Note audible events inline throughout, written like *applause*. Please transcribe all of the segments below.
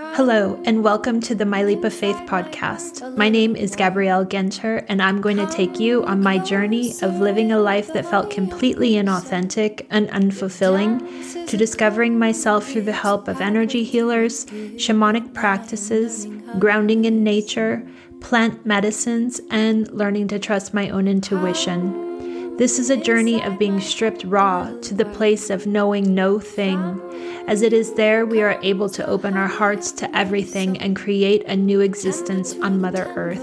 Hello, and welcome to the My Leap of Faith podcast. My name is Gabrielle Ginter, and I'm going to take you on my journey of living a life that felt completely inauthentic and unfulfilling to discovering myself through the help of energy healers, shamanic practices, grounding in nature, plant medicines, and learning to trust my own intuition. This is a journey of being stripped raw to the place of knowing no thing. As it is there, we are able to open our hearts to everything and create a new existence on Mother Earth.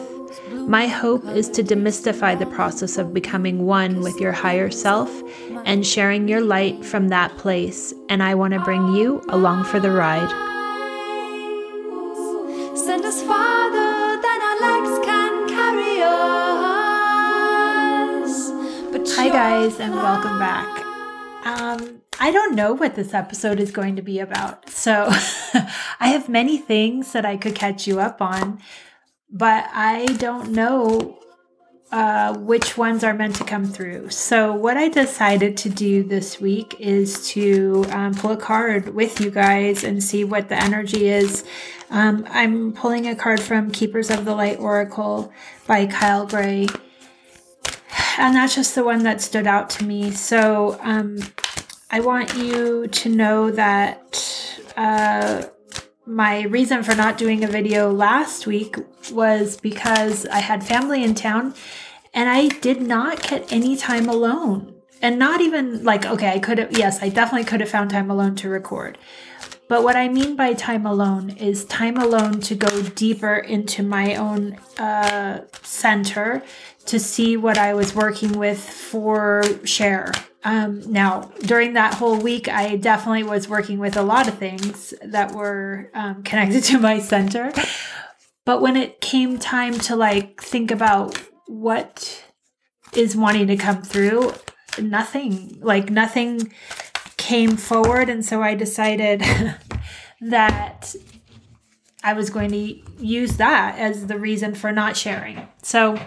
My hope is to demystify the process of becoming one with your higher self and sharing your light from that place. And I want to bring you along for the ride. Send us farther than our legs can carry us. But Hi, guys, and welcome back. Um, I don't know what this episode is going to be about. So *laughs* I have many things that I could catch you up on, but I don't know uh, which ones are meant to come through. So, what I decided to do this week is to um, pull a card with you guys and see what the energy is. Um, I'm pulling a card from Keepers of the Light Oracle by Kyle Gray *sighs* and that's just the one that stood out to me. So um, I want you to know that uh, my reason for not doing a video last week was because I had family in town and I did not get any time alone. And not even like, okay, I could have, yes, I definitely could have found time alone to record. But what I mean by time alone is time alone to go deeper into my own uh, center to see what I was working with for share. Um, now, during that whole week, I definitely was working with a lot of things that were um, connected to my center. But when it came time to like think about what is wanting to come through, nothing, like nothing came forward. And so I decided *laughs* that I was going to use that as the reason for not sharing. So,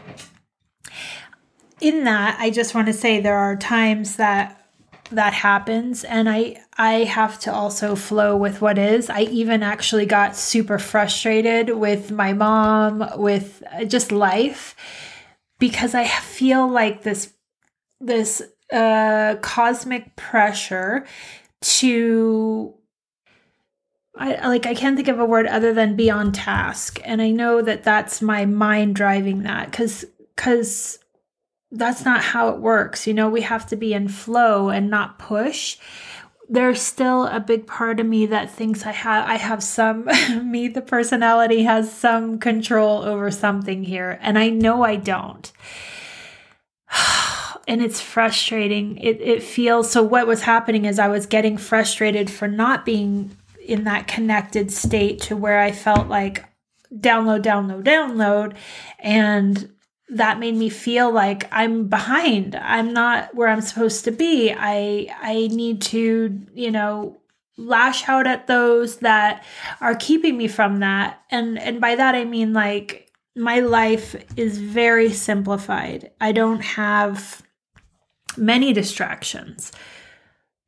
in that, I just want to say there are times that that happens and I I have to also flow with what is. I even actually got super frustrated with my mom with just life because I feel like this this uh cosmic pressure to I like I can't think of a word other than be on task and I know that that's my mind driving that cuz cuz that's not how it works. You know, we have to be in flow and not push. There's still a big part of me that thinks I have I have some *laughs* me the personality has some control over something here and I know I don't. *sighs* And it's frustrating. It it feels so what was happening is I was getting frustrated for not being in that connected state to where I felt like download download download and that made me feel like I'm behind. I'm not where I'm supposed to be. I I need to, you know, lash out at those that are keeping me from that. And and by that I mean like my life is very simplified. I don't have many distractions.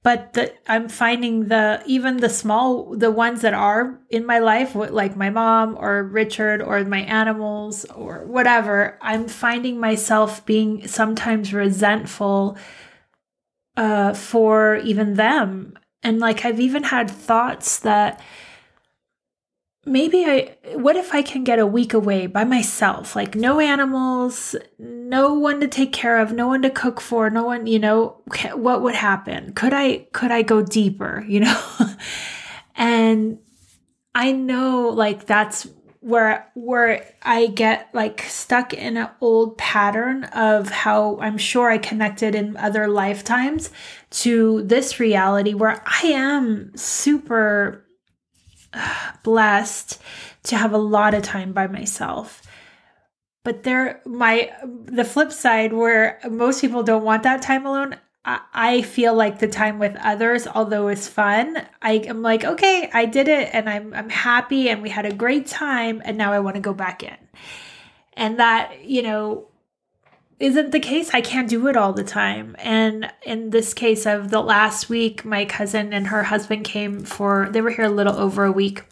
But the, I'm finding the even the small the ones that are in my life like my mom or Richard or my animals or whatever I'm finding myself being sometimes resentful uh for even them. And like I've even had thoughts that maybe I what if I can get a week away by myself? Like no animals no one to take care of no one to cook for no one you know what would happen? Could I could I go deeper *laughs* you know? And I know like that's where where I get like stuck in an old pattern of how I'm sure I connected in other lifetimes to this reality where I am super blessed to have a lot of time by myself. But there my the flip side where most people don't want that time alone I, I feel like the time with others although it's fun i am like okay i did it and i'm i'm happy and we had a great time and now i want to go back in. And that you know isn't the case. I can't do it all the time. And in this case of the last week, my cousin and her husband came for, they were here a little over a week.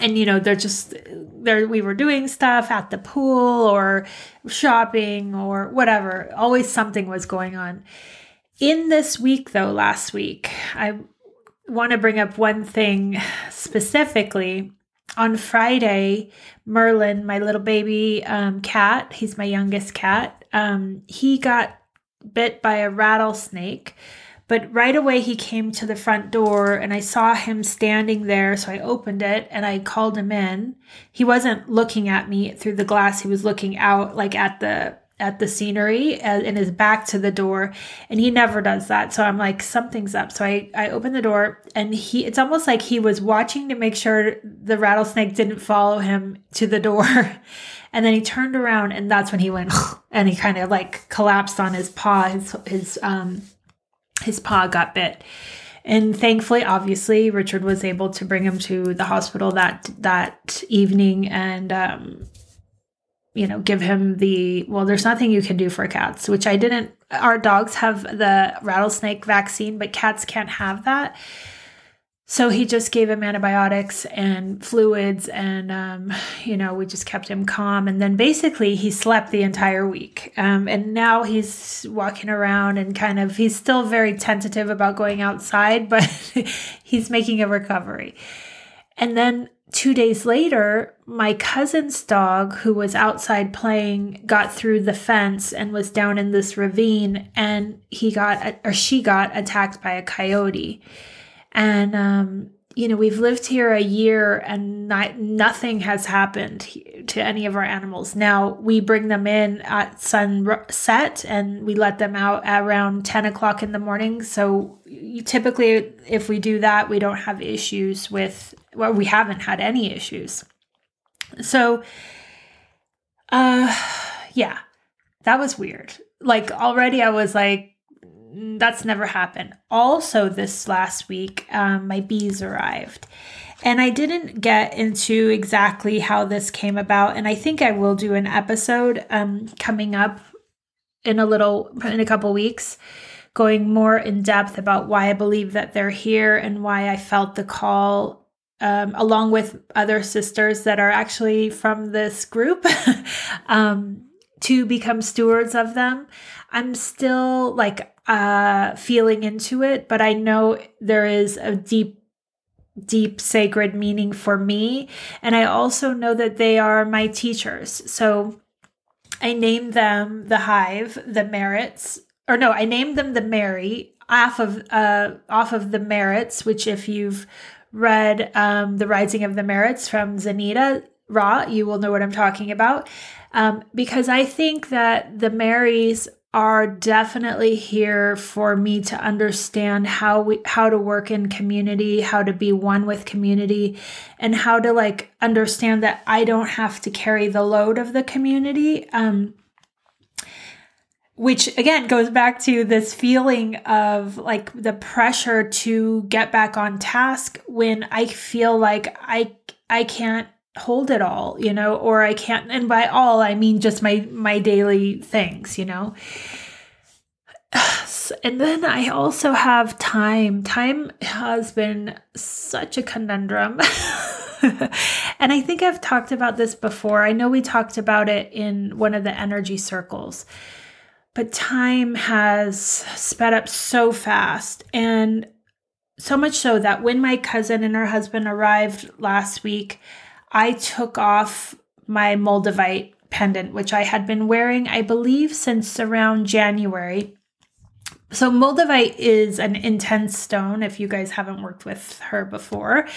and you know they're just there we were doing stuff at the pool or shopping or whatever always something was going on in this week though last week i want to bring up one thing specifically on friday merlin my little baby um, cat he's my youngest cat um, he got bit by a rattlesnake but right away, he came to the front door and I saw him standing there. So I opened it and I called him in. He wasn't looking at me through the glass. He was looking out like at the at the scenery and his back to the door and he never does that. So i'm like something's up. So i i open the door and he it's almost like he was watching to make sure the rattlesnake didn't follow him to the door. *laughs* And then he turned around and that's when he went *laughs* and he kind of like collapsed on his paw his his um his paw got bit. And thankfully, obviously, Richard was able to bring him to the hospital that that evening and um, you know, give him the well, there's nothing you can do for cats, which I didn't our dogs have the rattlesnake vaccine, but cats can't have that. So he just gave him antibiotics and fluids, and um, you know we just kept him calm. And then basically he slept the entire week. Um, and now he's walking around and kind of he's still very tentative about going outside, *laughs* but he's making a recovery. And then two days later, my cousin's dog, who was outside playing, got through the fence and was down in this ravine, and he got or she got attacked by a coyote. And um, you know we've lived here a year and not, nothing has happened to any of our animals. Now we bring them in at sunset and we let them out around 10 o'clock in the morning. So typically if we do that we don't have issues with well we haven't had any issues. So uh yeah that was weird. Like already i was like that's never happened. Also, this last week, um, my bees arrived. And I didn't get into exactly how this came about. And I think I will do an episode um, coming up in a little, in a couple weeks, going more in depth about why I believe that they're here and why I felt the call, um, along with other sisters that are actually from this group, *laughs* um, to become stewards of them. I'm still like uh, feeling into it, but I know there is a deep, deep sacred meaning for me. And I also know that they are my teachers. So I named them the Hive, the Merits, or no, I named them the Mary off of uh, off of the Merits, which if you've read um, The Rising of the Merits from Zanita Ra, you will know what I'm talking about. Um, because I think that the Marys are definitely here for me to understand how we how to work in community, how to be one with community and how to like understand that I don't have to carry the load of the community. Um which again goes back to this feeling of like the pressure to get back on task when I feel like I I can't hold it all you know or i can't and by all i mean just my my daily things you know. *sighs* And then i also have time. Time has been such a conundrum. *laughs* And i think i've talked about this before. I know we talked about it in one of the energy circles. But time has sped up so fast and so much so that when my cousin and her husband arrived last week I took off my Moldavite pendant, which I had been wearing, I believe, since around January. So, Moldavite is an intense stone if you guys haven't worked with her before.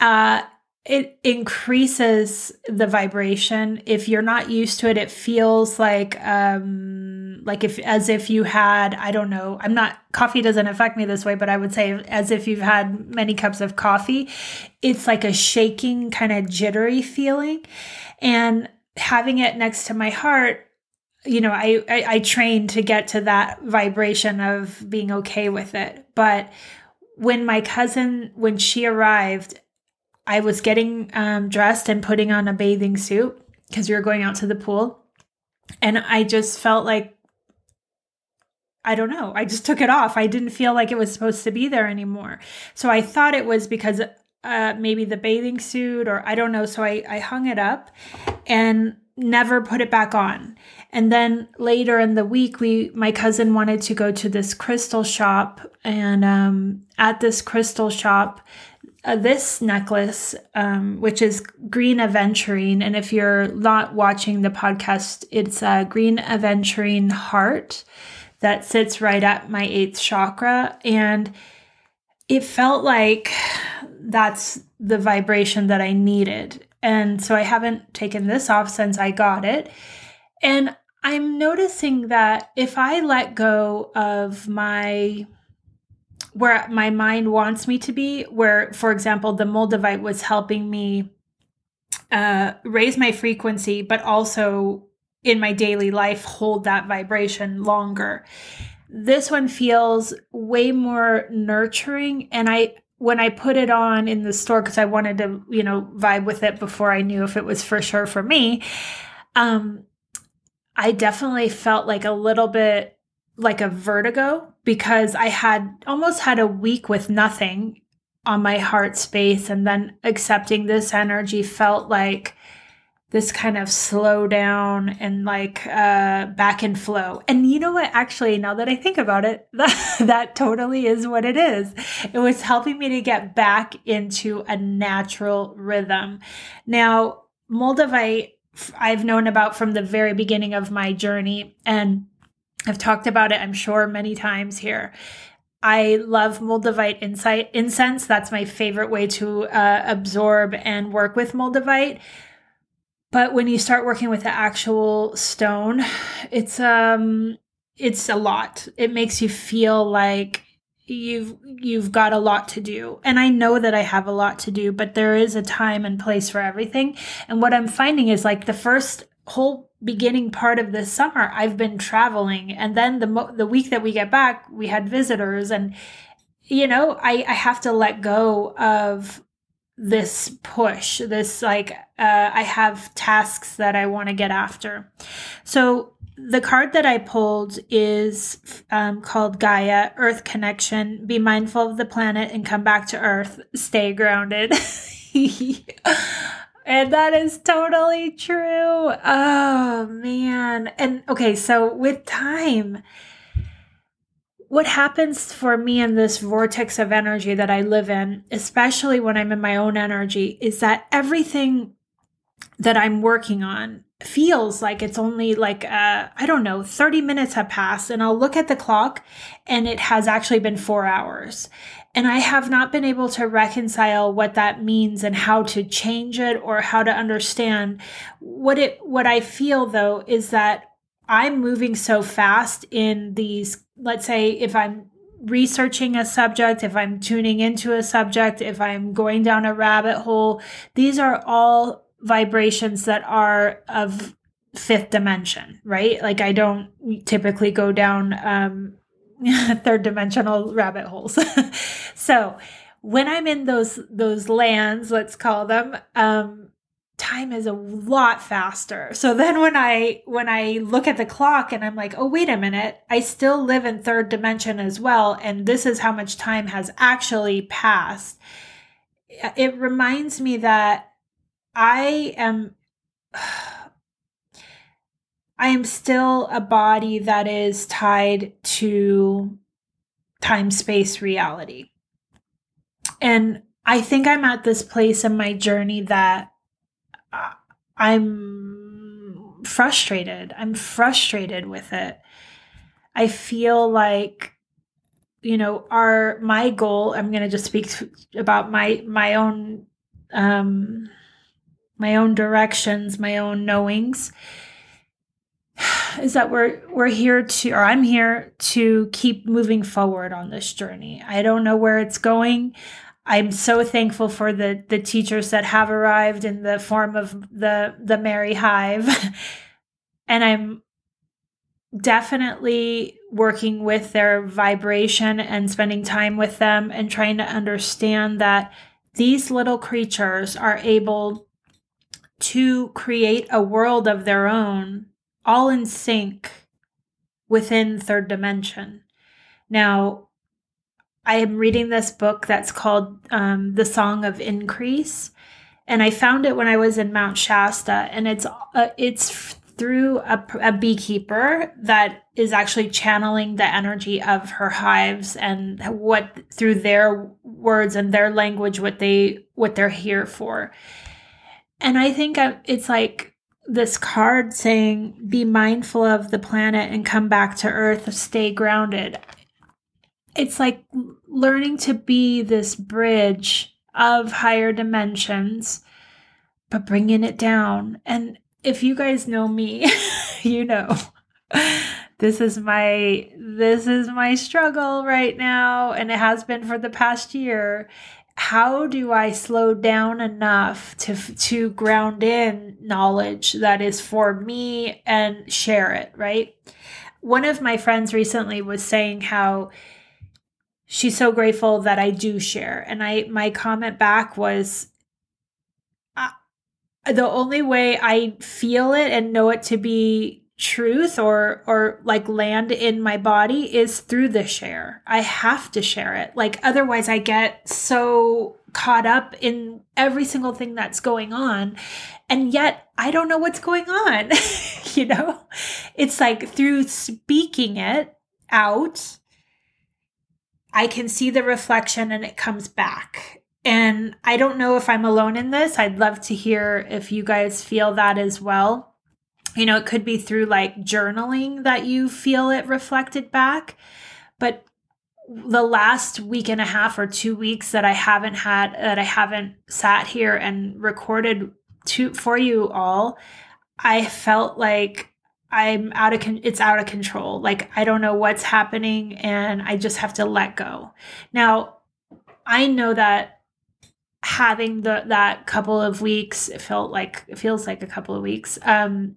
Uh, it increases the vibration. If you're not used to it, it feels like um like if as if you had, I don't know, I'm not coffee doesn't affect me this way, but I would say as if you've had many cups of coffee. It's like a shaking kind of jittery feeling. And having it next to my heart, you know, I, I I trained to get to that vibration of being okay with it. But when my cousin when she arrived I was getting um, dressed and putting on a bathing suit because we were going out to the pool. And I just felt like, I don't know, I just took it off. I didn't feel like it was supposed to be there anymore. So I thought it was because uh, maybe the bathing suit or I don't know. So I, I hung it up and never put it back on. And then later in the week, we my cousin wanted to go to this crystal shop, and um, at this crystal shop, uh, this necklace, um, which is green aventurine, and if you're not watching the podcast, it's a green aventurine heart that sits right at my eighth chakra, and it felt like that's the vibration that I needed. And so I haven't taken this off since I got it. And I'm noticing that if I let go of my where my mind wants me to be, where, for example, the Moldavite was helping me uh, raise my frequency, but also in my daily life hold that vibration longer. This one feels way more nurturing, and I when I put it on in the store because I wanted to, you know, vibe with it before I knew if it was for sure for me. Um, I definitely felt like a little bit like a vertigo because I had almost had a week with nothing on my heart space and then accepting this energy felt like this kind of slow down and like uh back and flow. And you know what actually now that I think about it, *laughs* that, that totally is what it is. It was helping me to get back into a natural rhythm. Now, Moldavite I've known about from the very beginning of my journey and I've talked about it I'm sure many times here. I love Moldavite incense. That's my favorite way to uh, absorb and work with Moldavite but when you start working with the actual stone it's um it's a lot. It makes you feel like you've you've got a lot to do. And i know that i have a lot to do but there is a time and place for everything. And what i'm finding is like the first whole beginning part of this summer i've been traveling. And then the mo- the week that we get back we had visitors. And you know i i have to let go of this push this like uh, i have tasks that i want to get after. So the card that i pulled is um, called gaia earth connection. Be mindful of the planet and come back to earth. Stay grounded. *laughs* And that is totally true. Oh man. And okay so with time what happens for me in this vortex of energy that I live in, especially when I'm in my own energy, is that everything that I'm working on feels like it's only like uh, I don't know 30 minutes have passed and I'll look at the clock and it has actually been 4 hours. And I have not been able to reconcile what that means and how to change it or how to understand. What it what I feel though is that I'm moving so fast in these let's say if I'm researching a subject, if I'm tuning into a subject, if I'm going down a rabbit hole, these are all vibrations that are of fifth dimension, right? Like I don't typically go down um, *laughs* third dimensional rabbit holes. *laughs* so when I'm in those those lands, let's call them, um, time is a lot faster. So then when I when I look at the clock and I'm like, "Oh, wait a minute. I still live in third dimension as well and this is how much time has actually passed." It reminds me that I am *sighs* I am still a body that is tied to time space reality. And I think I'm at this place in my journey that I'm frustrated. I'm frustrated with it. I feel like you know our my goal i'm going to just speak about my my own um my own directions my own knowings *sighs* is that we're we're here to or i'm here to keep moving forward on this journey i don't know where it's going I'm so thankful for the the teachers that have arrived in the form of the the Merry Hive. *laughs* and I'm definitely working with their vibration and spending time with them and trying to understand that these little creatures are able to create a world of their own, all in sync within third dimension. Now, I am reading this book that's called um, The Song of Increase. And I found it when I was in Mount Shasta, and it's uh, it's through a, a, beekeeper that is actually channeling the energy of her hives and what through their words and their language what they what they're here for. And i think it's like this card saying be mindful of the planet and come back to earth. Stay grounded. It's like learning to be this bridge of higher dimensions but bringing it down and if you guys know me, *laughs* you know this is my this is my struggle right now and it has been for the past year. How do I slow down enough to to ground in knowledge that is for me and share it, right? One of my friends recently was saying how she's so grateful that I do share. And I my comment back was the only way I feel it and know it to be truth or or like land in my body is through the share. I have to share it. Like otherwise I get so caught up in every single thing that's going on and yet I don't know what's going on. *laughs* you know? It's like through speaking it out I can see the reflection and it comes back and I don't know if I'm alone in this. I'd love to hear if you guys feel that as well. You know, it could be through like journaling that you feel it reflected back. But the last week and a half or two weeks that I haven't had, that I haven't sat here and recorded to for you all, I felt like I'm out of con- it's out of control. Like I don't know what's happening and I just have to let go. Now, I know that having the that couple of weeks it felt like it feels like a couple of weeks um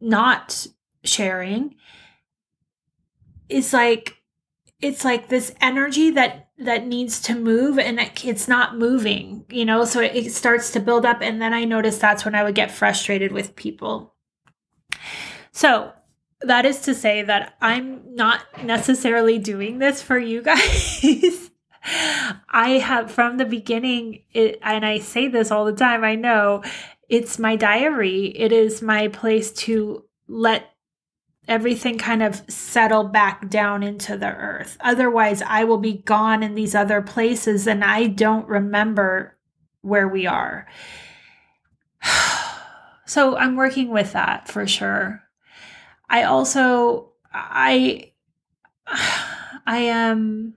not sharing is like it's like this energy that that needs to move and it's not moving you know so it, it starts to build up and then i noticed that's when i would get frustrated with people so that is to say that i'm not necessarily doing this for you guys *laughs* I have from the beginning, it, and I say this all the time, I know it's my diary. It is my place to let everything kind of settle back down into the earth. Otherwise, I will be gone in these other places and I don't remember where we are. *sighs* so I'm working with that for sure. I also I I am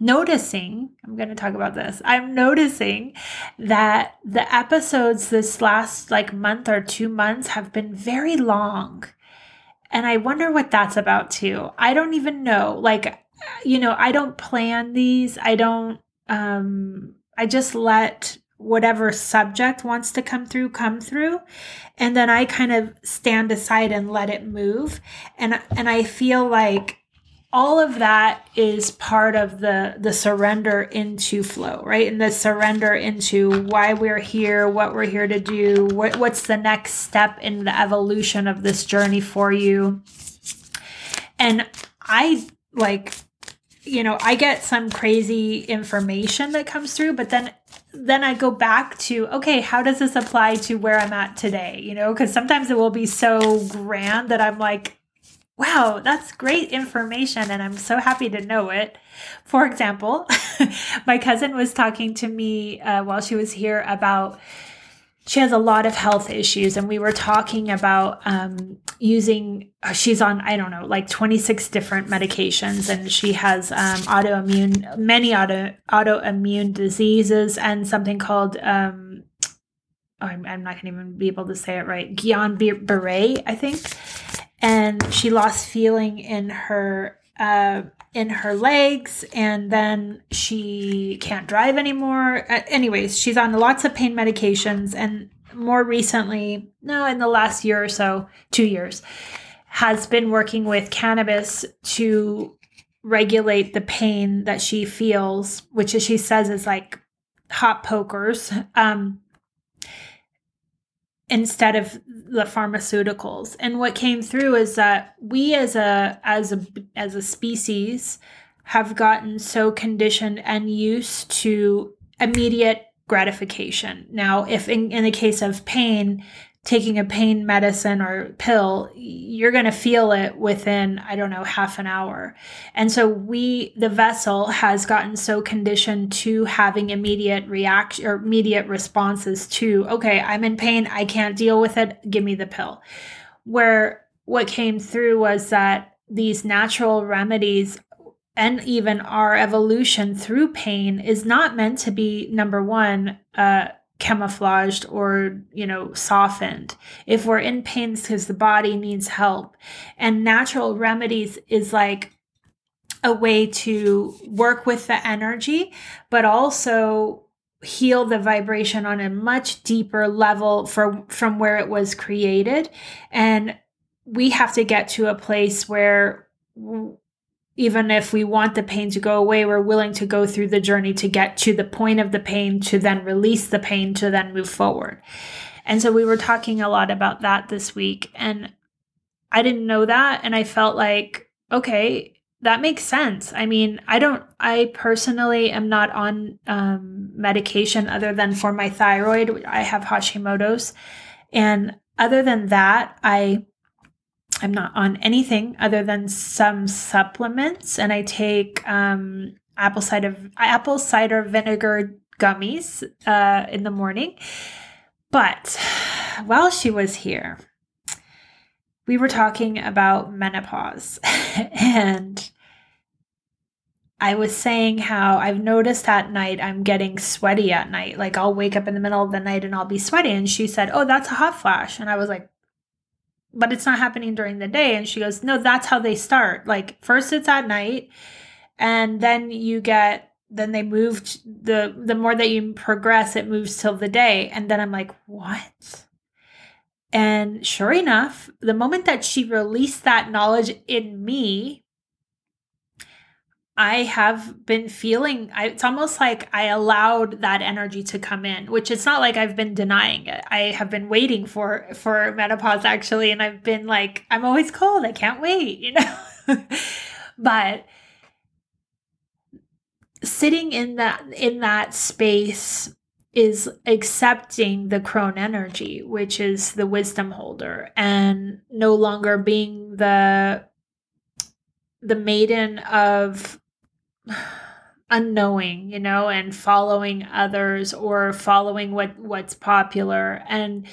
noticing, I'm going to talk about this. I'm noticing that the episodes this last like month or two months have been very long. And I wonder what that's about too. I don't even know. Like, you know, I don't plan these. I don't, um, I just let whatever subject wants to come through come through and then i kind of stand aside and let it move. And and i feel like all of that is part of the the surrender into flow right? And the surrender into why we're here what we're here to do what, what's the next step in the evolution of this journey for you. And i like you know i get some crazy information that comes through but then then i go back to okay how does this apply to where i'm at today you know because sometimes it will be so grand that i'm like wow, that's great information and I'm so happy to know it. For example, *laughs* my cousin was talking to me uh, while she was here about she has a lot of health issues and we were talking about um, using uh, she's on i don't know like 26 different medications and she has um, autoimmune many auto autoimmune diseases and something called um, I'm, I'm not going to even be able to say it right Guillain-Barré I think. And she lost feeling in her uh, in her legs and then she can't drive anymore. Anyways she's on lots of pain medications and more recently no in the last year or so two years has been working with cannabis to regulate the pain that she feels which as she says is like hot pokers. Um, instead of the pharmaceuticals. And what came through is that we as a as a as a species have gotten so conditioned and used to immediate gratification. Now, if in, in the case of pain, taking a pain medicine or pill, you're going to feel it within, I don't know, half an hour. And so we, the vessel has gotten so conditioned to having immediate reaction or immediate responses to, okay, I'm in pain. I can't deal with it. Give me the pill. Where what came through was that these natural remedies and even our evolution through pain is not meant to be number one, uh, camouflaged or you know softened. If we're in pain because the body needs help. And natural remedies is like a way to work with the energy but also heal the vibration on a much deeper level for, from where it was created. And we have to get to a place where even if we want the pain to go away, we're willing to go through the journey to get to the point of the pain, to then release the pain, to then move forward. And so we were talking a lot about that this week. And I didn't know that. And I felt like, okay, that makes sense. I mean, I don't, I personally am not on um, medication other than for my thyroid. I have Hashimoto's. And other than that, I I'm not on anything other than some supplements, and I take um, apple cider apple cider vinegar gummies uh, in the morning. But while she was here, we were talking about menopause, *laughs* and I was saying how I've noticed at night I'm getting sweaty at night. Like I'll wake up in the middle of the night and I'll be sweaty. And she said, Oh, that's a hot flash. And I was like, but it's not happening during the day. And she goes, No, that's how they start. Like, first it's at night, and then you get, then they moved the, the more that you progress, it moves till the day. And then I'm like, What? And sure enough, the moment that she released that knowledge in me, I have been feeling I, it's almost like I allowed that energy to come in, which it's not like I've been denying it. I have been waiting for for menopause actually and I've been like I'm always cold. I can't wait, you know. *laughs* but sitting in that in that space is accepting the crone energy, which is the wisdom holder and no longer being the the maiden of unknowing you know and following others or following what what's popular. And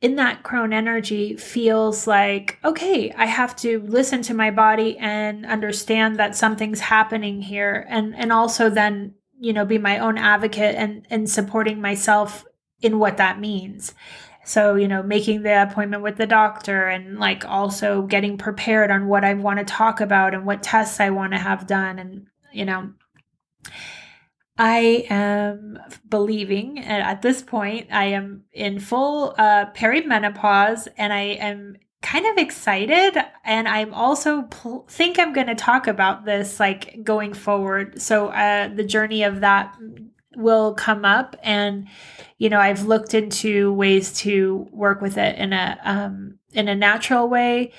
in that crone energy feels like okay i have to listen to my body and understand that something's happening here. And and also then you know be my own advocate and and supporting myself in what that means. So you know making the appointment with the doctor and like also getting prepared on what i want to talk about and what tests i want to have done and you know, I am believing at this point, I am in full uh, perimenopause and I am kind of excited and i'm also pl- think i'm going to talk about this like going forward. So uh, the journey of that will come up and you know i've looked into ways to work with it in a um, in a natural way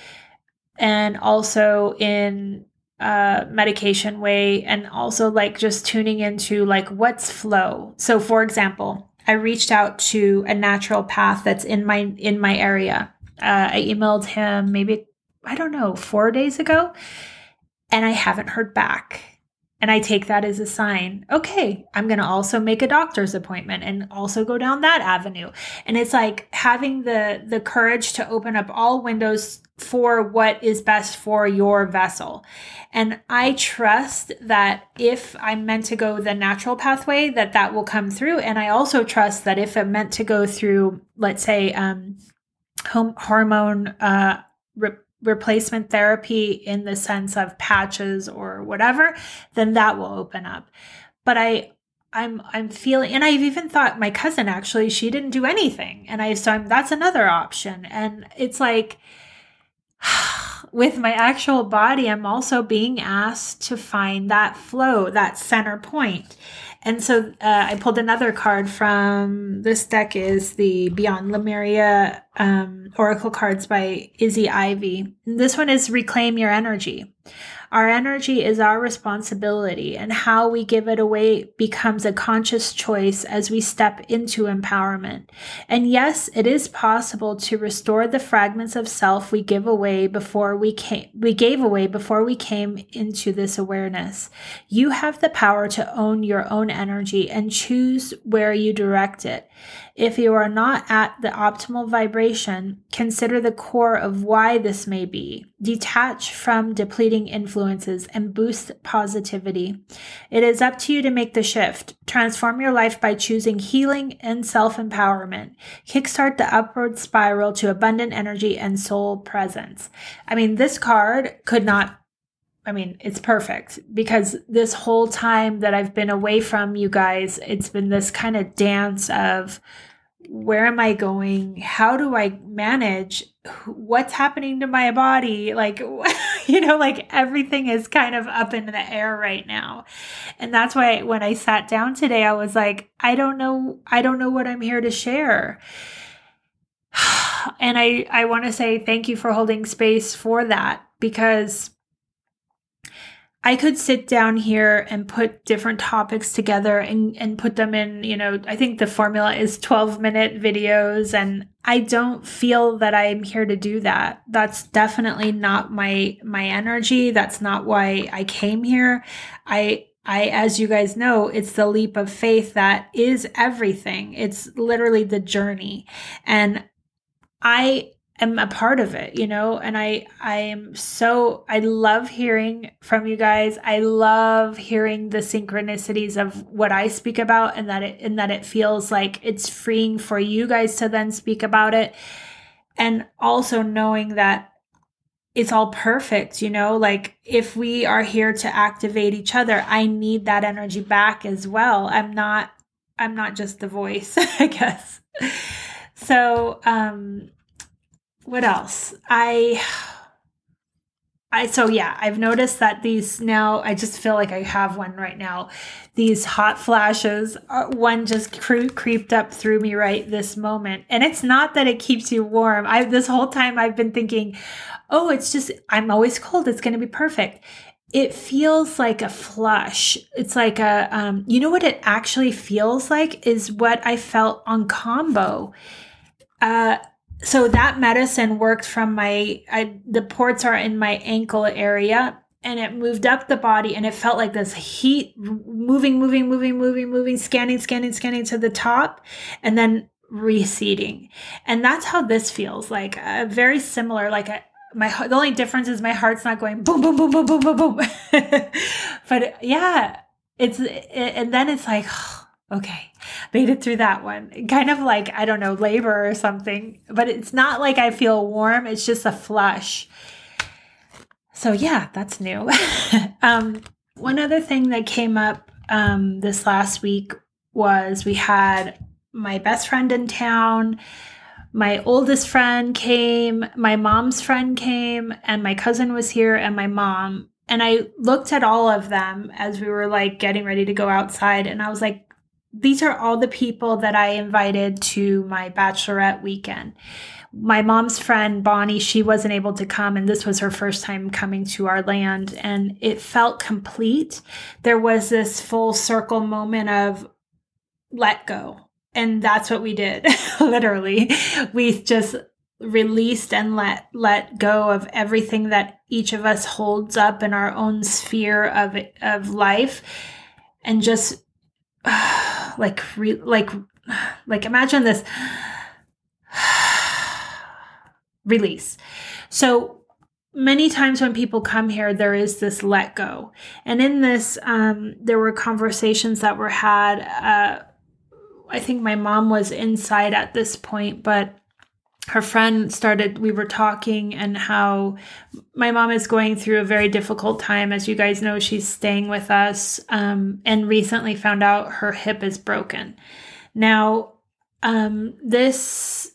and also in uh, medication way and also like just tuning into like what's flow. So for example, I reached out to a naturopath that's in my in my area. Uh, I emailed him maybe I don't know four days ago, and I haven't heard back. And I take that as a sign. Okay, I'm going to also make a doctor's appointment and also go down that avenue. And it's like having the the courage to open up all windows for what is best for your vessel. And I trust that if I'm meant to go the natural pathway, that that will come through. And I also trust that if I'm meant to go through, let's say, um, home, hormone uh, re- replacement therapy in the sense of patches or whatever, then that will open up. But I I'm I'm feeling and I've even thought my cousin actually she didn't do anything and I so I'm that's another option and it's like *sighs* with my actual body, I'm also being asked to find that flow, that center point. And so uh, I pulled another card from this deck is the Beyond Lemuria um, oracle cards by Izzy Ivy. This one is Reclaim Your Energy. Our energy is our responsibility, and how we give it away becomes a conscious choice as we step into empowerment. And yes, it is possible to restore the fragments of self we give away before we came we gave away before we came into this awareness. You have the power to own your own energy and choose where you direct it. If you are not at the optimal vibration, consider the core of why this may be. Detach from depleting influences and boost positivity. It is up to you to make the shift. Transform your life by choosing healing and self empowerment. Kickstart the upward spiral to abundant energy and soul presence. I mean, this card could not I mean, it's perfect because this whole time that I've been away from you guys, it's been this kind of dance of where am I going? How do I manage what's happening to my body? Like, *laughs* you know, like everything is kind of up in the air right now. And that's why when I sat down today, I was like, I don't know, I don't know what I'm here to share. *sighs* And I, I want to say thank you for holding space for that because I could sit down here and put different topics together and, and put them in, you know, I think the formula is 12 minute videos and I don't feel that I'm here to do that. That's definitely not my my energy. That's not why I came here. I I as you guys know, it's the leap of faith that is everything. It's literally the journey. And I am a part of it, you know, and I I am so I love hearing from you guys. I love hearing the synchronicities of what I speak about and that it and that it feels like it's freeing for you guys to then speak about it. And also knowing that it's all perfect, you know, like if we are here to activate each other, I need that energy back as well. I'm not I'm not just the voice, *laughs* I guess. So, um what else? I I so yeah, I've noticed that these now I just feel like I have one right now. These hot flashes, uh, one just cre- creeped up through me right this moment. And it's not that it keeps you warm. I this whole time I've been thinking, "Oh, it's just I'm always cold. It's going to be perfect." It feels like a flush. It's like a um you know what it actually feels like is what I felt on Kambo. Uh so that medicine worked from my I, the ports are in my ankle area and it moved up the body and it felt like this heat moving moving moving moving moving scanning scanning scanning to the top and then receding. And that's how this feels like uh, very similar like a, my the only difference is my heart's not going boom boom boom boom boom boom boom. *laughs* But yeah it's it, and then it's like *sighs* okay. Made it through that one. Kind of like i don't know labor or something but it's not like i feel warm. It's just a flush. So yeah that's new. *laughs* Um, one other thing that came up um, this last week was we had my best friend in town my oldest friend came my mom's friend came and my cousin was here and my mom. And I looked at all of them as we were like getting ready to go outside and I was like these are all the people that I invited to my bachelorette weekend. My mom's friend, Bonnie, she wasn't able to come, and this was her first time coming to our land, and it felt complete. There was this full circle moment of let go. And that's what we did, *laughs* literally. We just released and let let go of everything that each of us holds up in our own sphere of of life and just *sighs* like re, like *sighs* like imagine this *sighs* release. So many times when people come here there is this let go. And in this um, there were conversations that were had uh, i think my mom was inside at this point but her friend started we were talking and how my mom is going through a very difficult time. As you guys know she's staying with us um, and recently found out her hip is broken. Now um, this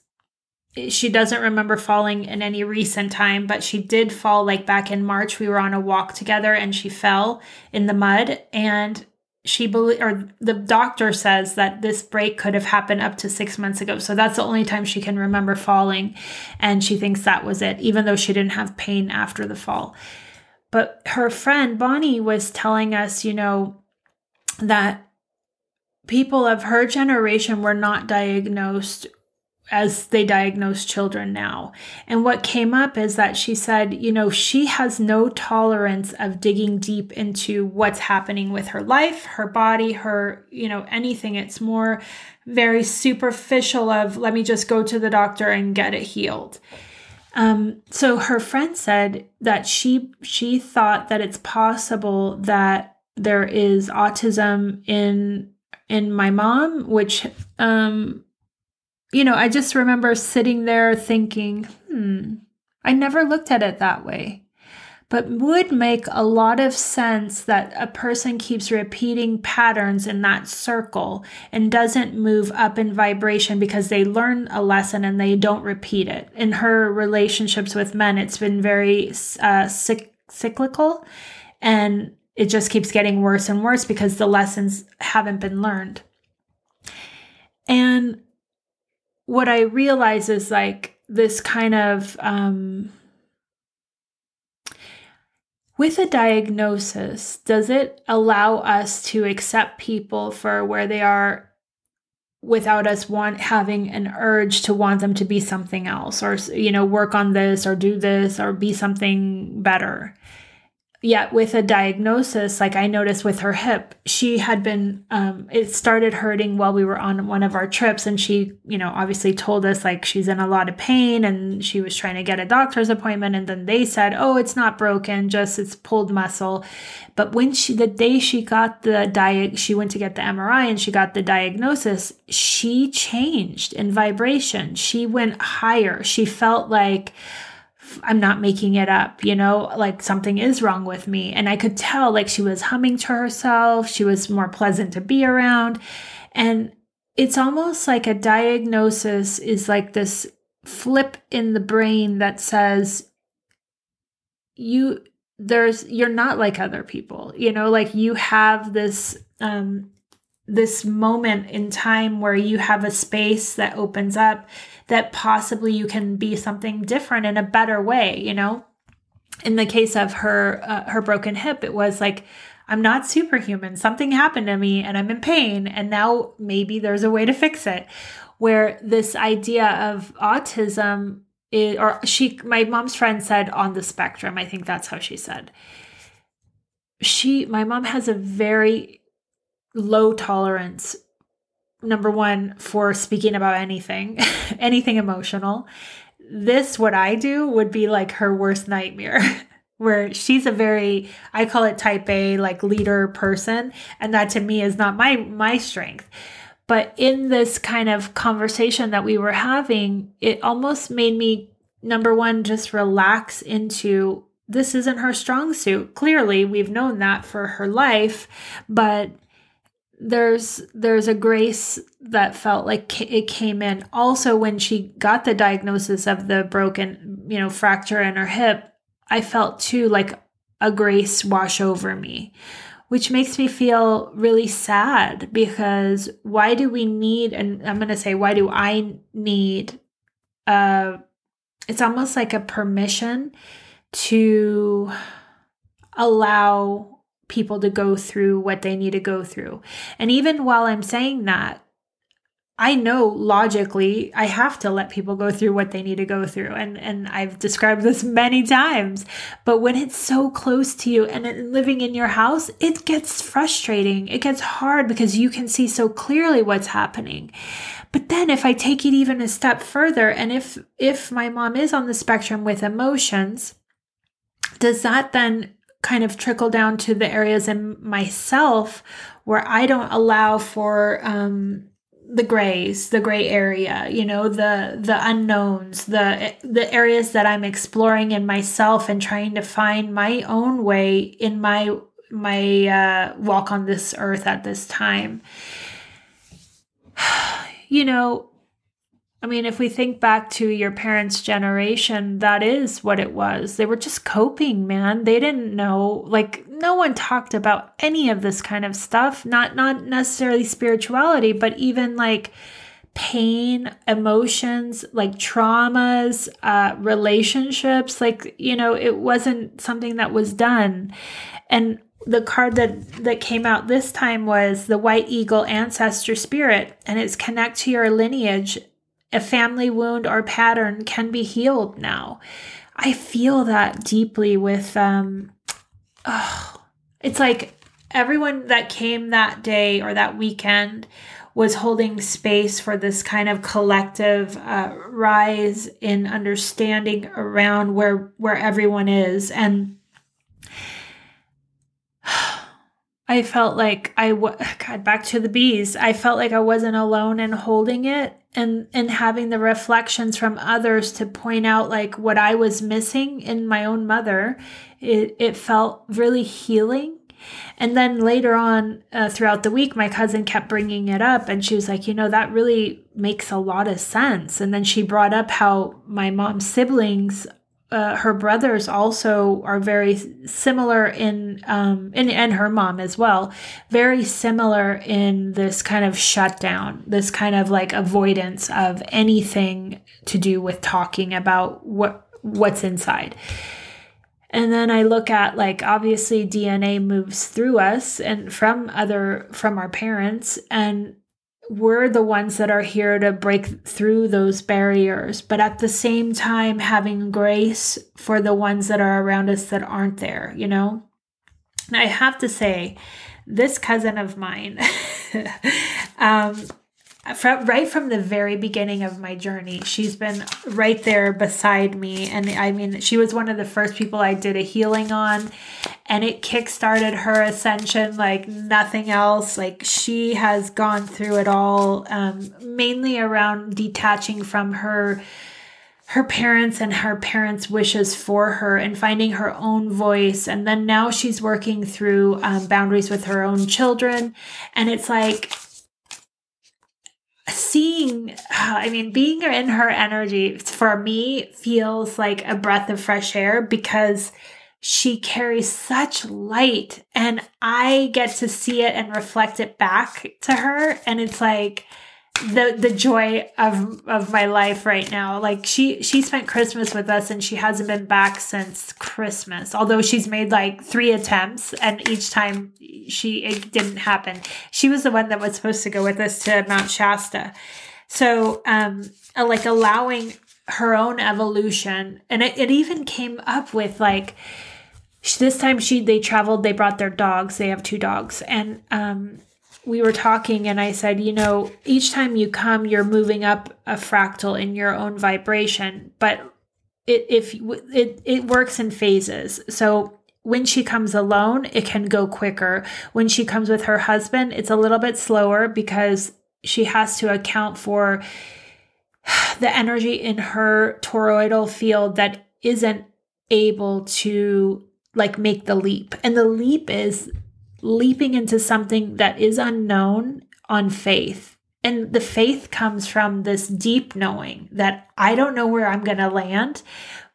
she doesn't remember falling in any recent time but she did fall like back in march. We were on a walk together and she fell in the mud. And she believe or the doctor says that this break could have happened up to six months ago. So that's the only time she can remember falling. And she thinks that was it, even though she didn't have pain after the fall. But her friend Bonnie was telling us, you know, that people of her generation were not diagnosed as they diagnose children now. And what came up is that she said, you know, she has no tolerance of digging deep into what's happening with her life, her body, her, you know, anything. It's more very superficial of let me just go to the doctor and get it healed. Um, so her friend said that she she thought that it's possible that there is autism in in my mom, which um you know, I just remember sitting there thinking, hmm, I never looked at it that way. But would make a lot of sense that a person keeps repeating patterns in that circle and doesn't move up in vibration because they learn a lesson and they don't repeat it. In her relationships with men, it's been very uh, cyclical and it just keeps getting worse and worse because the lessons haven't been learned. And what I realize is like this kind of um, with a diagnosis, does it allow us to accept people for where they are without us want having an urge to want them to be something else or you know work on this or do this or be something better yet with a diagnosis like i noticed with her hip she had been um, it started hurting while we were on one of our trips and she you know obviously told us like she's in a lot of pain and she was trying to get a doctor's appointment and then they said oh it's not broken just it's pulled muscle. But when she the day she got the diet she went to get the mri and she got the diagnosis she changed in vibration. She went higher. She felt like I'm not making it up, you know, like something is wrong with me. And I could tell like she was humming to herself, she was more pleasant to be around. And it's almost like a diagnosis is like this flip in the brain that says you there's you're not like other people you know like you have this um this moment in time where you have a space that opens up that possibly you can be something different in a better way, you know? In the case of her uh, her broken hip, it was like I'm not superhuman. Something happened to me and I'm in pain and now maybe there's a way to fix it. Where this idea of autism is, or she my mom's friend said on the spectrum. I think that's how she said. She my mom has a very low tolerance number one for speaking about anything *laughs* anything emotional. This what i do would be like her worst nightmare *laughs* where she's a very i call it type a like leader person and that to me is not my my strength. But in this kind of conversation that we were having it almost made me number one just relax into this isn't her strong suit. Clearly we've known that for her life but there's there's a grace that felt like it came in. Also when she got the diagnosis of the broken you know fracture in her hip i felt too like a grace wash over me which makes me feel really sad because why do we need and i'm going to say why do i need uh it's almost like a permission to allow people to go through what they need to go through. And even while I'm saying that, I know logically I have to let people go through what they need to go through. And and I've described this *laughs* many times. But when it's so close to you and living in your house, it gets frustrating. It gets hard because you can see so clearly what's happening. But then if I take it even a step further and if if my mom is on the spectrum with emotions, does that then kind of trickle down to the areas in myself where I don't allow for um, the grays, the gray area, you know, the the unknowns, the the areas that I'm exploring in myself and trying to find my own way in my my uh, walk on this earth at this time. *sighs* you know, I mean, if we think back to your parents' generation, that is what it was. They were just coping, man. They didn't know, like, no one talked about any of this kind of stuff, not not necessarily spirituality, but even like pain, emotions, like traumas, uh, relationships. Like, you know, it wasn't something that was done. And the card that that came out this time was the white eagle ancestor spirit and it's connect to your lineage a family wound or pattern can be healed now. I feel that deeply with um oh, it's like everyone that came that day or that weekend was holding space for this kind of collective uh, rise in understanding around where where everyone is. And *sighs* I felt like I *sighs* God back to the bees. I felt like I wasn't alone in holding it and and having the reflections from others to point out like what I was missing in my own mother. It it felt really healing. And then later on uh, throughout the week, my cousin kept bringing it up, and she was like, "You know, that really makes a lot of sense." And then she brought up how my mom's siblings uh, her brothers also are very similar in um in, and her mom as well very similar in this kind of shutdown this kind of like avoidance of anything to do with talking about what what's inside. And then i look at like obviously dna moves through us and from other from our parents and we're the ones that are here to break through those barriers, but at the same time, having grace for the ones that are around us that aren't there, you know? I have to say, this cousin of mine, *laughs* um, from, right from the very beginning of my journey, she's been right there beside me. And I mean, she was one of the first people I did a healing on, and it kickstarted her ascension like nothing else. Like she has gone through it all, um, mainly around detaching from her her parents and her parents' wishes for her and finding her own voice. And then now she's working through um, boundaries with her own children. And it's like, seeing *sighs* i mean being in her energy for me feels like a breath of fresh air because she carries such light and i get to see it and reflect it back to her. And it's like the the joy of of my life right now. Like she she spent christmas with us and she hasn't been back since christmas although she's made like three attempts and each time she it didn't happen. She was the one that was supposed to go with us to mount shasta. So um uh, like allowing her own evolution and it, it even came up with like this time she they traveled they brought their dogs. They have two dogs. And um we were talking and I said, you know, each time you come, you're moving up a fractal in your own vibration, but it if it it works in phases. So when she comes alone, it can go quicker. When she comes with her husband, it's a little bit slower because she has to account for *sighs* the energy in her toroidal field that isn't able to like make the leap. And the leap is leaping into something that is unknown on faith. And the faith comes from this deep knowing that I don't know where I'm going to land,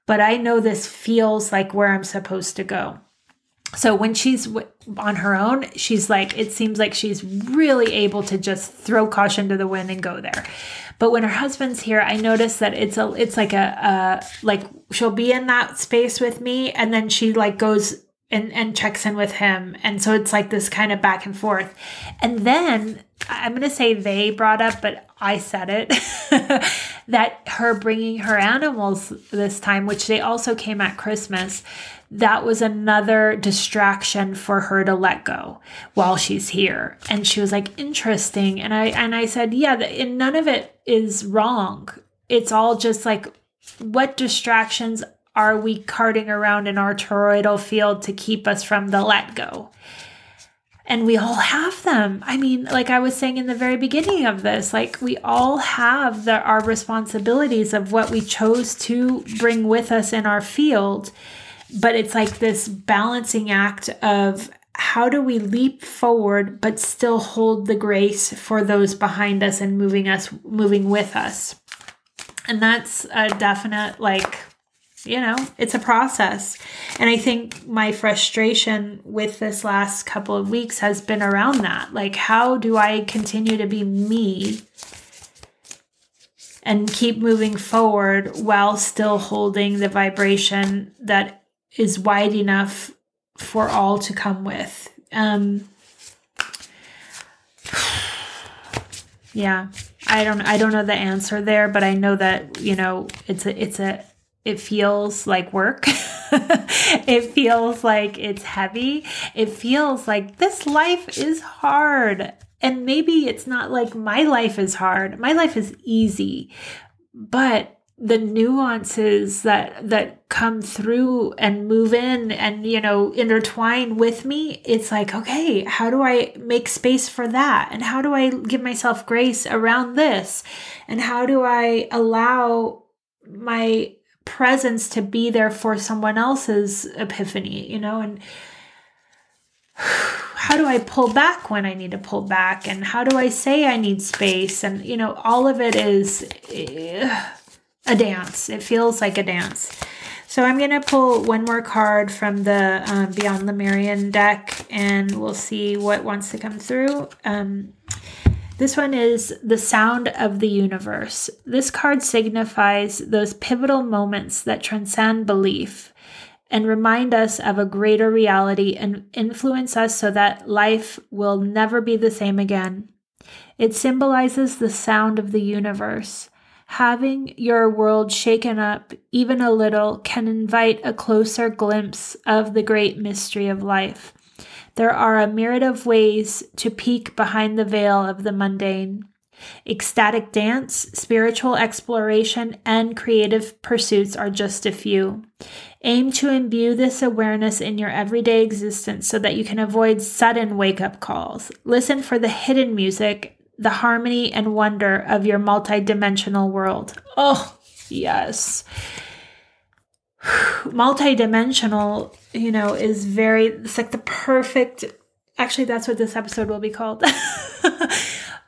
but I know this feels like where I'm supposed to go. So when she's on her own, she's like, it seems like she's really able to just throw caution to the wind and go there. But when her husband's here, I notice that it's a, it's like a, a like she'll be in that space with me, and then she like goes and, and checks in with him. And so it's like this kind of back and forth. And then I'm going to say they brought up, but I said it *laughs* that her bringing her animals this time, which they also came at Christmas, that was another distraction for her to let go while she's here. And she was like, interesting. And I, and I said, yeah, and none of it is wrong. It's all just like, what distractions are we carting around in our toroidal field to keep us from the let go? And we all have them. I mean, like I was saying in the very beginning of this, like we all have the, our responsibilities of what we chose to bring with us in our field. But it's like this balancing act of how do we leap forward but still hold the grace for those behind us and moving us moving with us and that's a definite like you know, it's a process. And I think my frustration with this last couple of weeks has been around that. Like, how do I continue to be me and keep moving forward while still holding the vibration that is wide enough for all to come with? Um, *sighs* yeah, I don't I don't know the answer there, but I know that, you know, it's a it's a it feels like work. *laughs* it feels like it's heavy. It feels like this life is hard. And maybe it's not like my life is hard. My life is easy. But the nuances that that come through and move in and you know intertwine with me it's like okay how do i make space for that and how do i give myself grace around this and how do i allow my presence to be there for someone else's epiphany, you know, and how do I pull back when I need to pull back and how do I say I need space and you know all of it is uh, a dance. It feels like a dance. So I'm going to pull one more card from the um, Beyond Lemurian deck and we'll see what wants to come through. Um, this one is the sound of the universe. This card signifies those pivotal moments that transcend belief and remind us of a greater reality and influence us so that life will never be the same again. It symbolizes the sound of the universe. Having your world shaken up even a little can invite a closer glimpse of the great mystery of life. There are a myriad of ways to peek behind the veil of the mundane. Ecstatic dance, spiritual exploration, and creative pursuits are just a few. Aim to imbue this awareness in your everyday existence so that you can avoid sudden wake up calls. Listen for the hidden music, the harmony and wonder of your multidimensional world. Oh, yes. *sighs* multidimensional, you know, is very, it's like the perfect, actually, that's what this episode will be called. *laughs*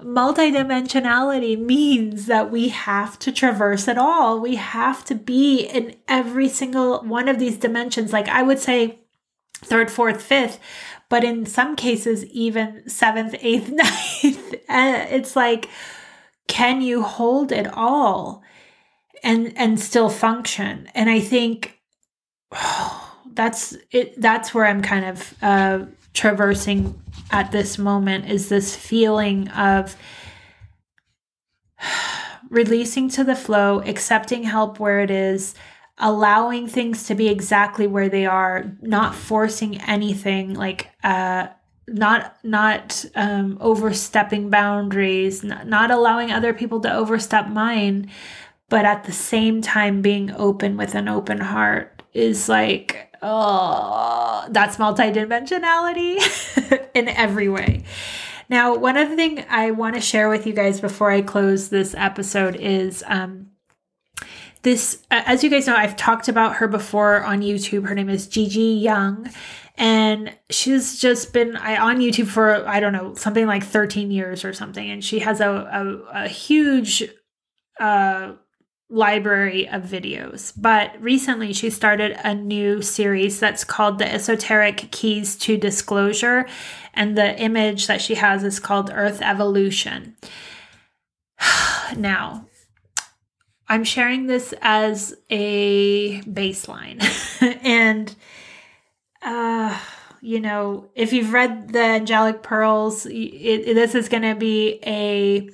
Multidimensionality means that we have to traverse it all. We have to be in every single one of these dimensions. Like I would say, third, fourth, fifth, but in some cases, even seventh, *laughs* eighth, ninth. *laughs* Eh, it's like, can you hold it all? and and still function and i think *sighs* oh, that's it that's where i'm kind of uh traversing at this moment is this feeling of *sighs* releasing to the flow accepting help where it is allowing things to be exactly where they are not forcing anything like uh not not um overstepping boundaries not, not allowing other people to overstep mine but at the same time being open with an open heart is like oh that's multidimensionality *laughs* in every way. Now one other thing i want to share with you guys before i close this episode is um, this as you guys know i've talked about her before on youtube. Her name is gigi young and she's just been on youtube for i don't know something like 13 years or something and she has a, a, a huge uh library of videos. But recently she started a new series that's called The Esoteric Keys to Disclosure. And the image that she has is called Earth Evolution. *sighs* now, I'm sharing this as a baseline. *laughs* and, uh, you know, if you've read the Angelic Pearls, it, it, this is going to be a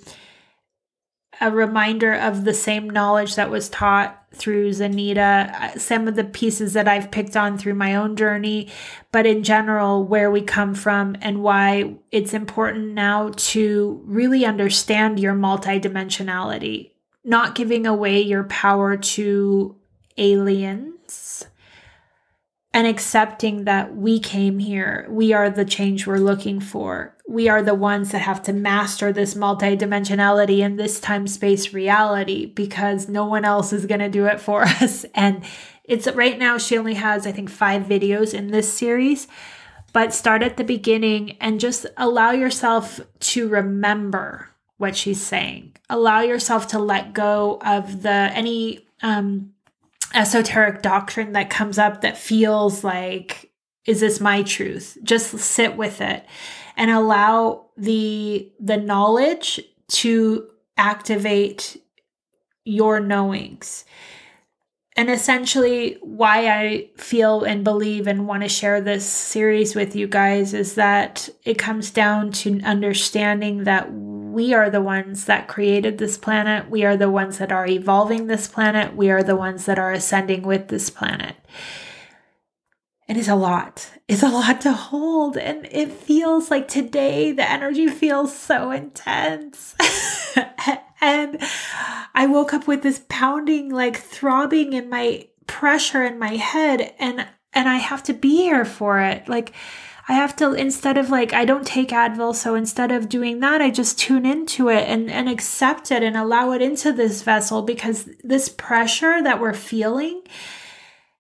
a reminder of the same knowledge that was taught through Zanita, uh, some of the pieces that I've picked on through my own journey, but in general, where we come from and why it's important now to really understand your multidimensionality, not giving away your power to aliens and accepting that we came here. We are the change we're looking for. We are the ones that have to master this multidimensionality and this time space reality because no one else is going to do it for *laughs* us. And it's right now, she only has, I think, five videos in this series. But start at the beginning and just allow yourself to remember what she's saying. Allow yourself to let go of the any um esoteric doctrine that comes up that feels like, is this my truth? Just sit with it and allow the the knowledge to activate your knowings and essentially why i feel and believe and want to share this series with you guys is that it comes down to understanding that we are the ones that created this planet we are the ones that are evolving this planet we are the ones that are ascending with this planet And it is a lot. It's a lot to hold. And it feels like today the energy feels so intense. *laughs* and I woke up with this pounding, like throbbing in my pressure in my head. And and I have to be here for it. Like I have to instead of like I don't take Advil, so instead of doing that, I just tune into it and, and accept it and allow it into this vessel because this pressure that we're feeling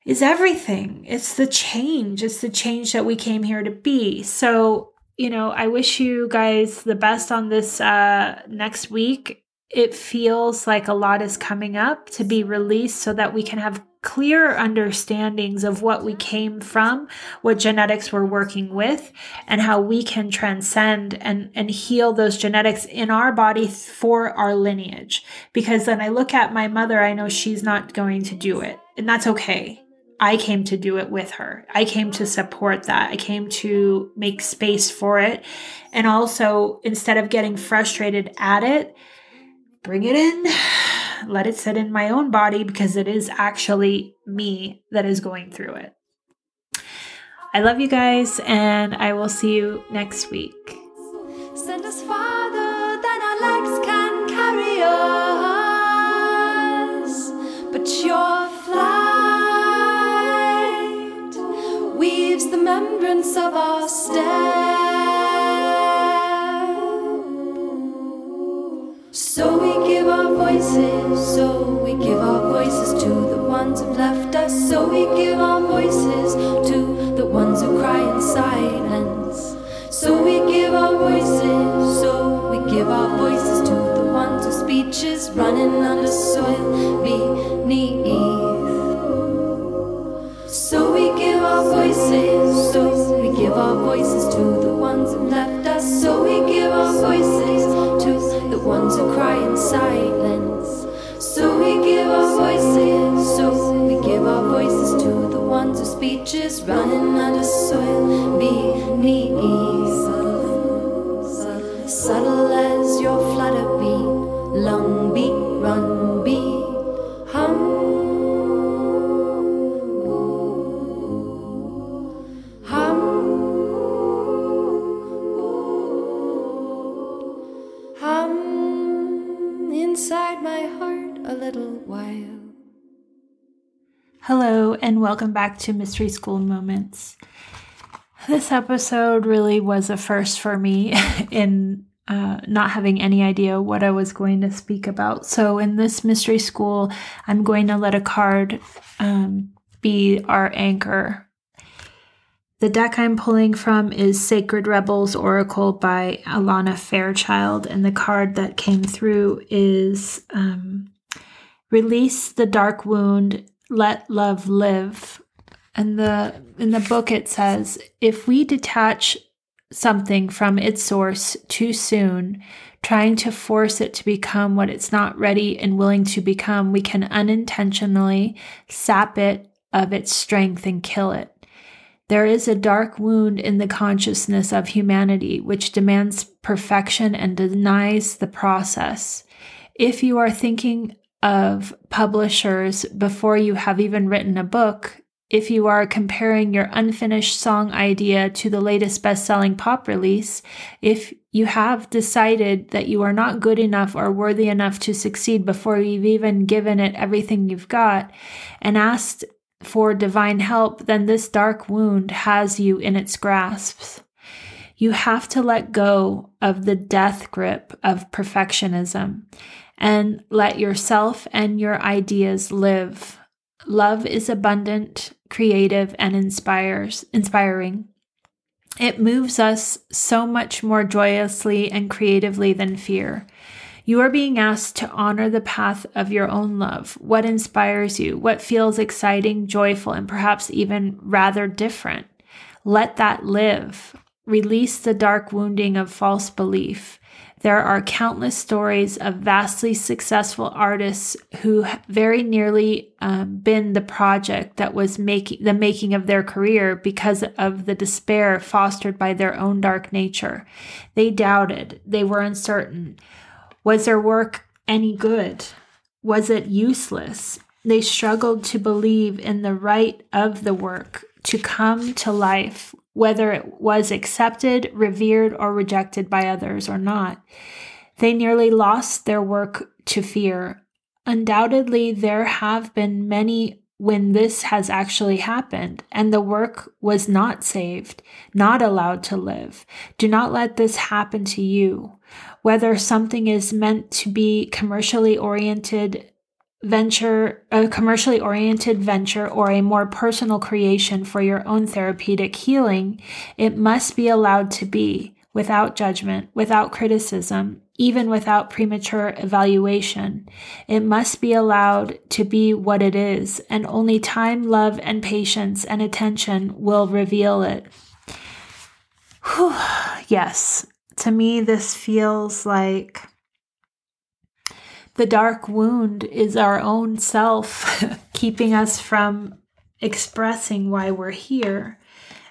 is everything. It's the change. It's the change that we came here to be. So, you know, I wish you guys the best on this uh, next week. It feels like a lot is coming up to be released so that we can have clear understandings of what we came from, what genetics we're working with, and how we can transcend and, and heal those genetics in our body for our lineage. Because then I look at my mother, I know she's not going to do it, and that's okay I came to do it with her. I came to support that. I came to make space for it. And also, instead of getting frustrated at it, bring it in, let it sit in my own body because it is actually me that is going through it. I love you guys, and I will see you next week. Send us farther than our legs can carry us, but your flight weaves the membrance of our step. So we give our voices, so we give our voices to the ones who've left us. So we give our voices to the ones who cry in silence. So we give our voices, so we give our voices to the ones whose speech is running under soil beneath. So we give our voices, so we give our voices to the ones who left us. So we give our voices ones who cry in silence. So we give our voices, so we give our voices to the ones whose speech is running under soil beneath. Welcome back to Mystery School Moments. This episode really was a first for me *laughs* in uh, not having any idea what I was going to speak about. So, in this mystery school, I'm going to let a card um, be our anchor. The deck I'm pulling from is Sacred Rebels Oracle by Alana Fairchild, and the card that came through is um, Release the Dark Wound, Let Love Live. And the in the book it says, if we detach something from its source too soon, trying to force it to become what it's not ready and willing to become, we can unintentionally sap it of its strength and kill it. There is a dark wound in the consciousness of humanity which demands perfection and denies the process. If you are thinking of publishers before you have even written a book, if you are comparing your unfinished song idea to the latest best selling pop release, if you have decided that you are not good enough or worthy enough to succeed before you've even given it everything you've got, and asked for divine help, then this dark wound has you in its grasps. You have to let go of the death grip of perfectionism and let yourself and your ideas live. Love is abundant, creative, and inspires inspiring. It moves us so much more joyously and creatively than fear. You are being asked to honor the path of your own love. What inspires you? What feels exciting, joyful, and perhaps even rather different? Let that live. Release the dark wounding of false belief. There are countless stories of vastly successful artists who very nearly um, been the project that was making the making of their career because of the despair fostered by their own dark nature. They doubted. They were uncertain. Was their work any good? Was it useless? They struggled to believe in the right of the work to come to life whether it was accepted, revered, or rejected by others or not. They nearly lost their work to fear. Undoubtedly, there have been many when this has actually happened and the work was not saved, not allowed to live. Do not let this happen to you. Whether something is meant to be commercially oriented venture, a commercially oriented venture, or a more personal creation for your own therapeutic healing, it must be allowed to be without judgment, without criticism, even without premature evaluation. It must be allowed to be what it is, and only time, love, and patience and attention will reveal it. Whew. Yes, to me, this feels like the dark wound is our own self *laughs* keeping us from expressing why we're here.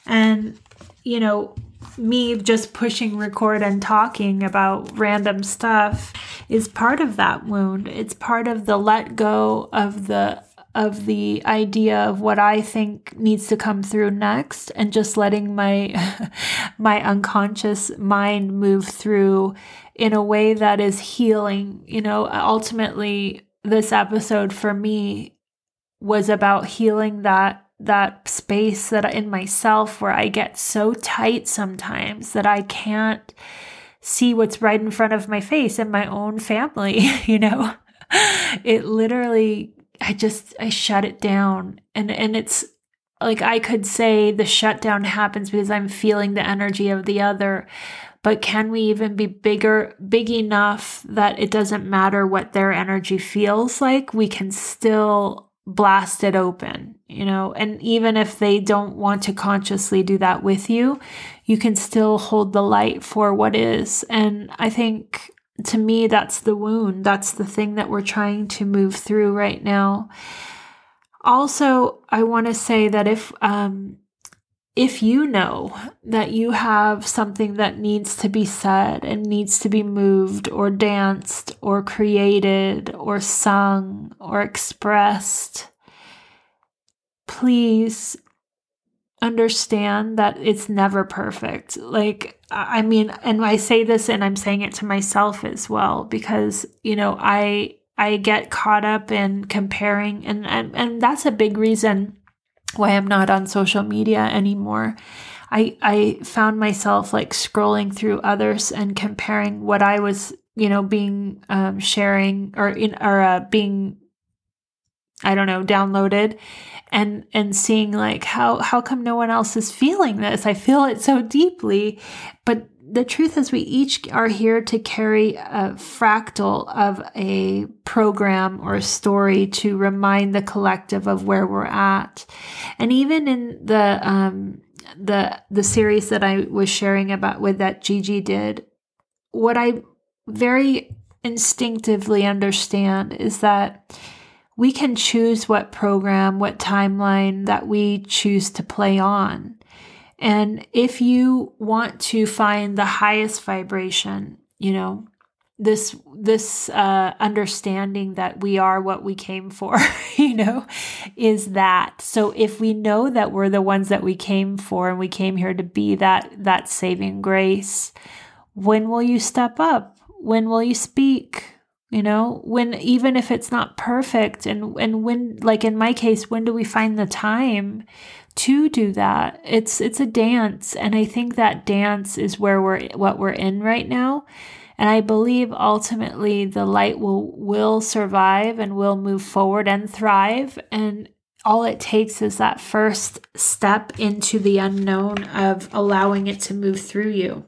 And, you know, me just pushing record and talking about random stuff is part of that wound. It's part of the let go of the of the idea of what I think needs to come through next and just letting my *laughs* my unconscious mind move through in a way that is healing. You know, ultimately this episode for me was about healing that that space that in myself where I get so tight sometimes that I can't see what's right in front of my face in my own family, *laughs* you know. It literally I just I shut it down. And and it's like I could say the shutdown happens because I'm feeling the energy of the other. But can we even be bigger big enough that it doesn't matter what their energy feels like? We can still blast it open you know? And even if they don't want to consciously do that with you you can still hold the light for what is. And i think to me, that's the wound. That's the thing that we're trying to move through right now. Also, I want to say that if, um, if you know that you have something that needs to be said and needs to be moved or danced or created or sung or expressed, please understand that it's never perfect. Like, I mean, and I say this and I'm saying it to myself as well because, you know, I, I get caught up in comparing and, and, and that's a big reason why I'm not on social media anymore. I, I found myself like scrolling through others and comparing what I was, you know, being, um, sharing or in, or, uh, being, I don't know, downloaded and and seeing like how how come no one else is feeling this? I feel it so deeply. But the truth is we each are here to carry a fractal of a program or a story to remind the collective of where we're at. And even in the um the the series that i was sharing about with that gigi did what i very instinctively understand is that we can choose what program, what timeline that we choose to play on. And if you want to find the highest vibration, you know, this this uh, understanding that we are what we came for, *laughs* you know, is that. So if we know that we're the ones that we came for and we came here to be that that saving grace, when will you step up? When will you speak? You know when even if it's not perfect and and when like in my case when do we find the time to do that? It's it's a dance and i think that dance is where we're what we're in right now. And i believe ultimately the light will will survive and will move forward and thrive. And all it takes is that first step into the unknown of allowing it to move through you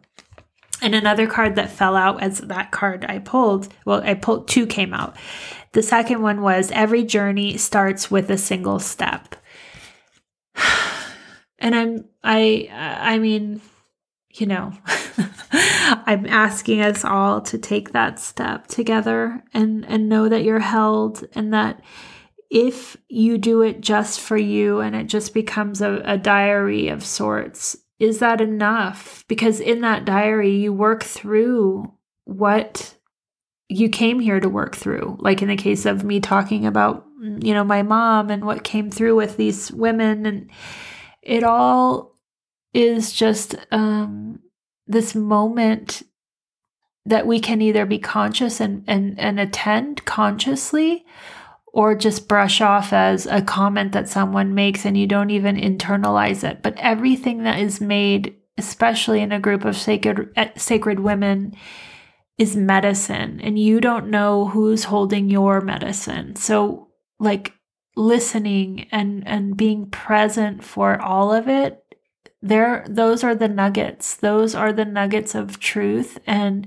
And another card that fell out as that card I pulled, well, I pulled two came out. The second one was every journey starts with a single step. *sighs* And I'm I I mean, you know, *laughs* I'm asking us all to take that step together and and know that you're held and that if you do it just for you and it just becomes a, a diary of sorts, is that enough? Because in that diary, you work through what you came here to work through. Like in the case of me talking about, you know, my mom and what came through with these women and it all is just um, this moment that we can either be conscious and, and, and attend consciously or just brush off as a comment that someone makes and you don't even internalize it. But everything that is made, especially in a group of sacred, eh, sacred women, is medicine and you don't know who's holding your medicine. So, like, listening and and being present for all of it there those are the nuggets those are the nuggets of truth and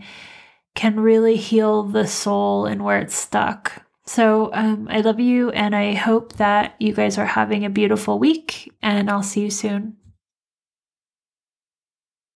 can really heal the soul and where it's stuck so um, i love you and i hope that you guys are having a beautiful week and i'll see you soon